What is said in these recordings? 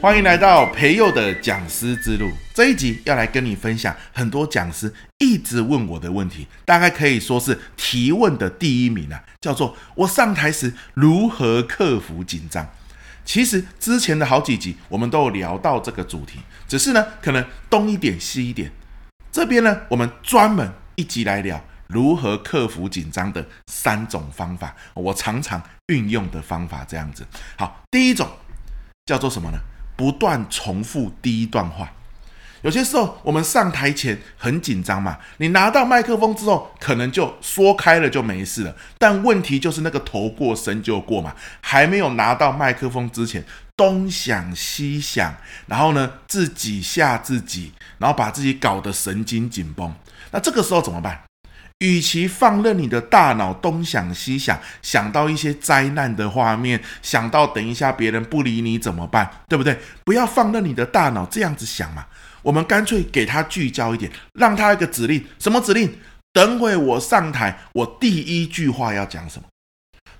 欢迎来到培佑的讲师之路。这一集要来跟你分享很多讲师一直问我的问题，大概可以说是提问的第一名啊，叫做我上台时如何克服紧张。其实之前的好几集我们都有聊到这个主题，只是呢可能东一点西一点。这边呢我们专门一集来聊如何克服紧张的三种方法，我常常运用的方法这样子。好，第一种叫做什么呢？不断重复第一段话，有些时候我们上台前很紧张嘛，你拿到麦克风之后，可能就说开了就没事了。但问题就是那个头过身就过嘛，还没有拿到麦克风之前，东想西想，然后呢自己吓自己，然后把自己搞得神经紧绷。那这个时候怎么办？与其放任你的大脑东想西想，想到一些灾难的画面，想到等一下别人不理你怎么办，对不对？不要放任你的大脑这样子想嘛。我们干脆给他聚焦一点，让他一个指令，什么指令？等会我上台，我第一句话要讲什么？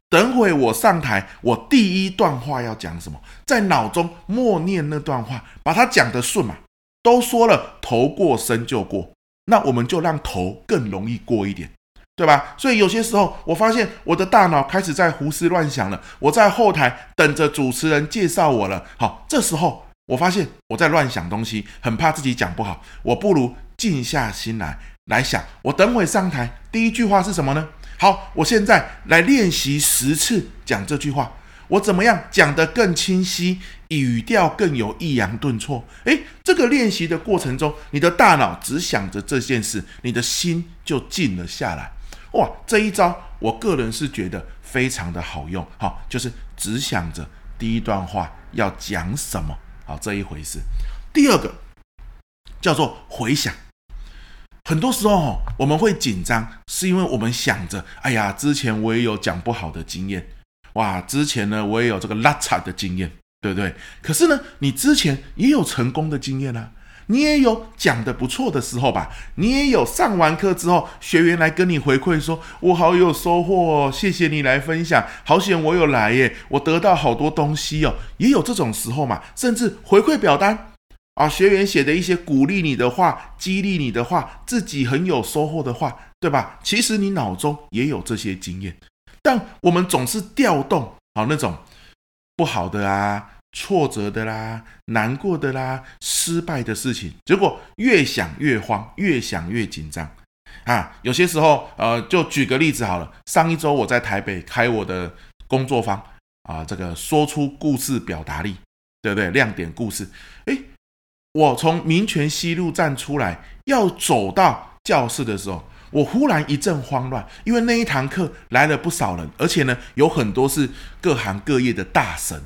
等会我上台，我第一段话要讲什么？在脑中默念那段话，把它讲得顺嘛。都说了，头过身就过。那我们就让头更容易过一点，对吧？所以有些时候，我发现我的大脑开始在胡思乱想了。我在后台等着主持人介绍我了。好，这时候我发现我在乱想东西，很怕自己讲不好。我不如静下心来来想，我等会上台第一句话是什么呢？好，我现在来练习十次讲这句话。我怎么样讲得更清晰，语调更有抑扬顿挫？诶，这个练习的过程中，你的大脑只想着这件事，你的心就静了下来。哇，这一招我个人是觉得非常的好用。好，就是只想着第一段话要讲什么，好，这一回事。第二个叫做回想。很多时候我们会紧张，是因为我们想着，哎呀，之前我也有讲不好的经验。哇，之前呢，我也有这个拉差的经验，对不对？可是呢，你之前也有成功的经验啊，你也有讲得不错的时候吧？你也有上完课之后，学员来跟你回馈说，我好有收获哦，谢谢你来分享，好险我有来耶，我得到好多东西哦，也有这种时候嘛。甚至回馈表单啊，学员写的一些鼓励你的话、激励你的话，自己很有收获的话，对吧？其实你脑中也有这些经验。但我们总是调动好那种不好的啊、挫折的啦、难过的啦、失败的事情，结果越想越慌，越想越紧张啊。有些时候，呃，就举个例子好了。上一周我在台北开我的工作坊啊，这个说出故事表达力，对不对？亮点故事。诶，我从民权西路站出来，要走到教室的时候。我忽然一阵慌乱，因为那一堂课来了不少人，而且呢，有很多是各行各业的大神。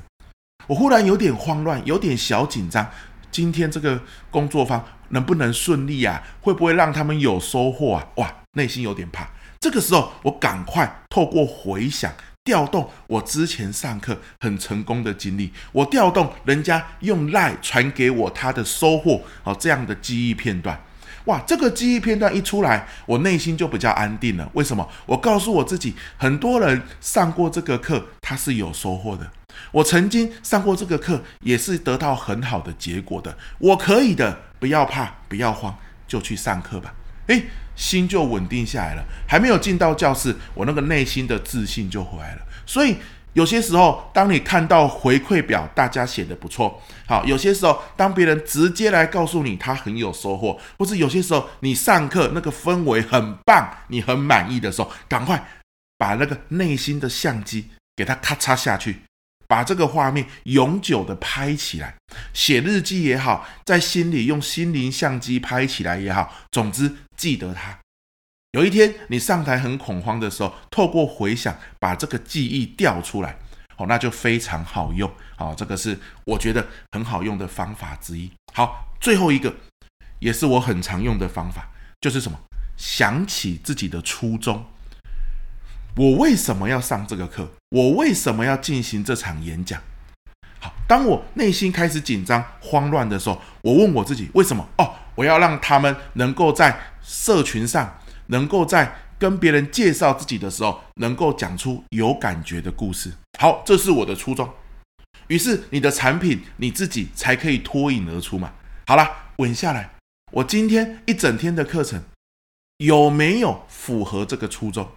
我忽然有点慌乱，有点小紧张。今天这个工作坊能不能顺利啊？会不会让他们有收获啊？哇，内心有点怕。这个时候，我赶快透过回想，调动我之前上课很成功的经历，我调动人家用赖传给我他的收获，哦，这样的记忆片段。哇，这个记忆片段一出来，我内心就比较安定了。为什么？我告诉我自己，很多人上过这个课，他是有收获的。我曾经上过这个课，也是得到很好的结果的。我可以的，不要怕，不要慌，就去上课吧。诶，心就稳定下来了。还没有进到教室，我那个内心的自信就回来了。所以。有些时候，当你看到回馈表，大家写的不错，好，有些时候，当别人直接来告诉你他很有收获，或是有些时候你上课那个氛围很棒，你很满意的时候，赶快把那个内心的相机给它咔嚓下去，把这个画面永久的拍起来，写日记也好，在心里用心灵相机拍起来也好，总之记得它。有一天你上台很恐慌的时候，透过回想把这个记忆调出来，哦，那就非常好用。好，这个是我觉得很好用的方法之一。好，最后一个也是我很常用的方法，就是什么？想起自己的初衷。我为什么要上这个课？我为什么要进行这场演讲？好，当我内心开始紧张、慌乱的时候，我问我自己为什么？哦，我要让他们能够在社群上。能够在跟别人介绍自己的时候，能够讲出有感觉的故事。好，这是我的初衷。于是你的产品你自己才可以脱颖而出嘛。好了，稳下来，我今天一整天的课程有没有符合这个初衷？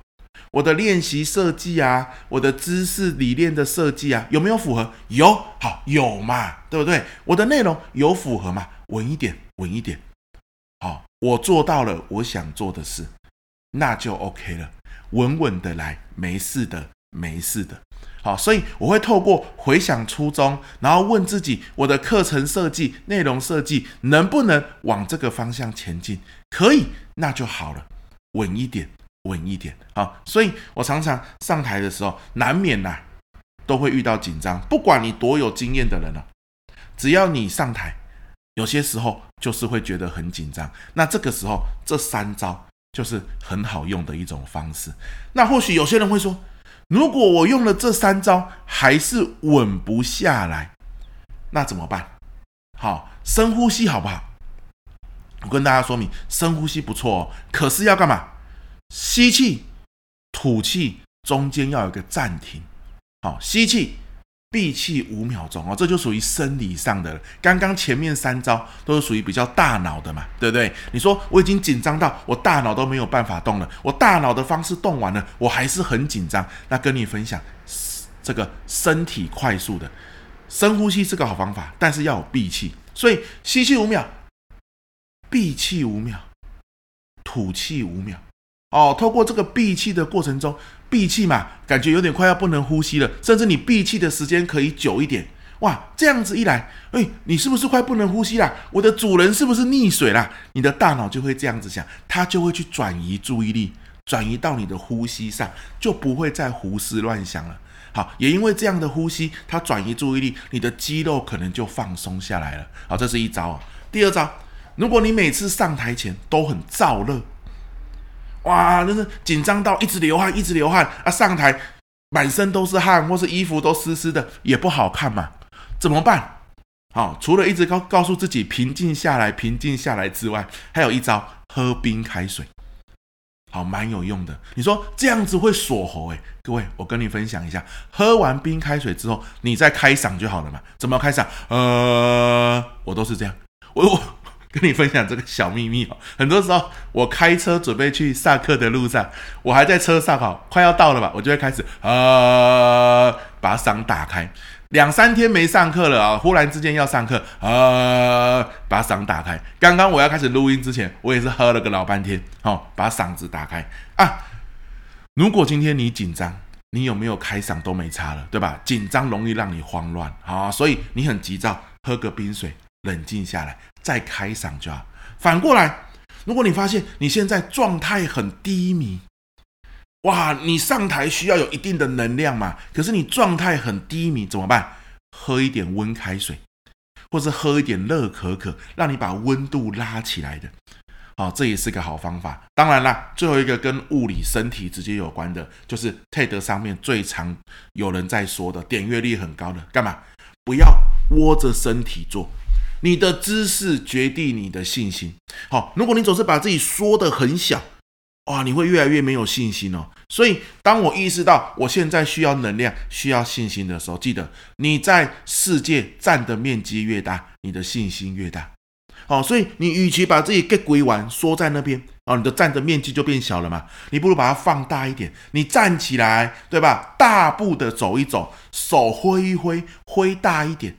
我的练习设计啊，我的知识理念的设计啊，有没有符合？有，好，有嘛，对不对？我的内容有符合嘛？稳一点，稳一点。我做到了我想做的事，那就 OK 了，稳稳的来，没事的，没事的。好，所以我会透过回想初衷，然后问自己，我的课程设计、内容设计能不能往这个方向前进？可以，那就好了，稳一点。稳一点好，所以我常常上台的时候，难免呐、啊、都会遇到紧张。不管你多有经验的人了、啊，只要你上台，有些时候就是会觉得很紧张。那这个时候，这三招就是很好用的一种方式。那或许有些人会说，如果我用了这三招还是稳不下来，那怎么办？好，深呼吸好不好？我跟大家说明，深呼吸不错哦，可是要干嘛？吸气，吐气，中间要有个暂停。好，吸气，闭气五秒钟哦，这就属于生理上的。刚刚前面三招都是属于比较大脑的嘛，对不对？你说我已经紧张到我大脑都没有办法动了，我大脑的方式动完了，我还是很紧张。那跟你分享这个身体快速的深呼吸是个好方法，但是要有闭气。所以吸气五秒，闭气五秒，吐气五秒。哦，透过这个闭气的过程中，闭气嘛，感觉有点快要不能呼吸了，甚至你闭气的时间可以久一点。哇，这样子一来，哎，你是不是快不能呼吸了？我的主人是不是溺水了？你的大脑就会这样子想，它就会去转移注意力，转移到你的呼吸上，就不会再胡思乱想了。好，也因为这样的呼吸，它转移注意力，你的肌肉可能就放松下来了。好，这是一招啊。第二招，如果你每次上台前都很燥热。哇，那是紧张到一直流汗，一直流汗啊！上台满身都是汗，或是衣服都湿湿的，也不好看嘛。怎么办？好，除了一直告告诉自己平静下来，平静下来之外，还有一招，喝冰开水。好，蛮有用的。你说这样子会锁喉诶？各位，我跟你分享一下，喝完冰开水之后，你再开嗓就好了嘛。怎么开嗓？呃，我都是这样，我我。跟你分享这个小秘密哦，很多时候我开车准备去上课的路上，我还在车上哈，快要到了吧，我就会开始呃，把嗓打开。两三天没上课了啊，忽然之间要上课，呃，把嗓打开。刚刚我要开始录音之前，我也是喝了个老半天，好，把嗓子打开啊。如果今天你紧张，你有没有开嗓都没差了，对吧？紧张容易让你慌乱，啊，所以你很急躁，喝个冰水。冷静下来，再开嗓就好。反过来，如果你发现你现在状态很低迷，哇，你上台需要有一定的能量嘛？可是你状态很低迷，怎么办？喝一点温开水，或是喝一点热可可，让你把温度拉起来的。好，这也是个好方法。当然啦，最后一个跟物理身体直接有关的，就是 TED 上面最常有人在说的，点阅率很高的，干嘛？不要窝着身体做。你的姿势决定你的信心。好，如果你总是把自己缩得很小，哇，你会越来越没有信心哦。所以，当我意识到我现在需要能量、需要信心的时候，记得你在世界占的面积越大，你的信心越大。好，所以你与其把自己给归完缩在那边，哦，你的占的面积就变小了嘛。你不如把它放大一点，你站起来，对吧？大步的走一走，手挥一挥，挥大一点。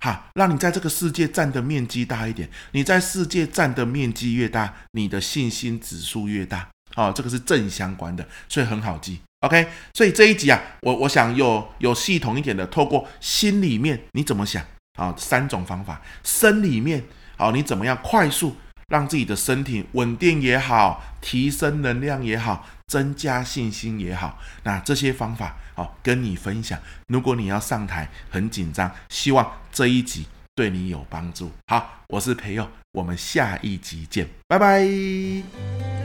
哈，让你在这个世界占的面积大一点。你在世界占的面积越大，你的信心指数越大。好，这个是正相关的，所以很好记。OK，所以这一集啊，我我想有有系统一点的，透过心里面你怎么想好，三种方法，生里面好，你怎么样快速让自己的身体稳定也好，提升能量也好。增加信心也好，那这些方法跟你分享。如果你要上台很紧张，希望这一集对你有帮助。好，我是培佑，我们下一集见，拜拜。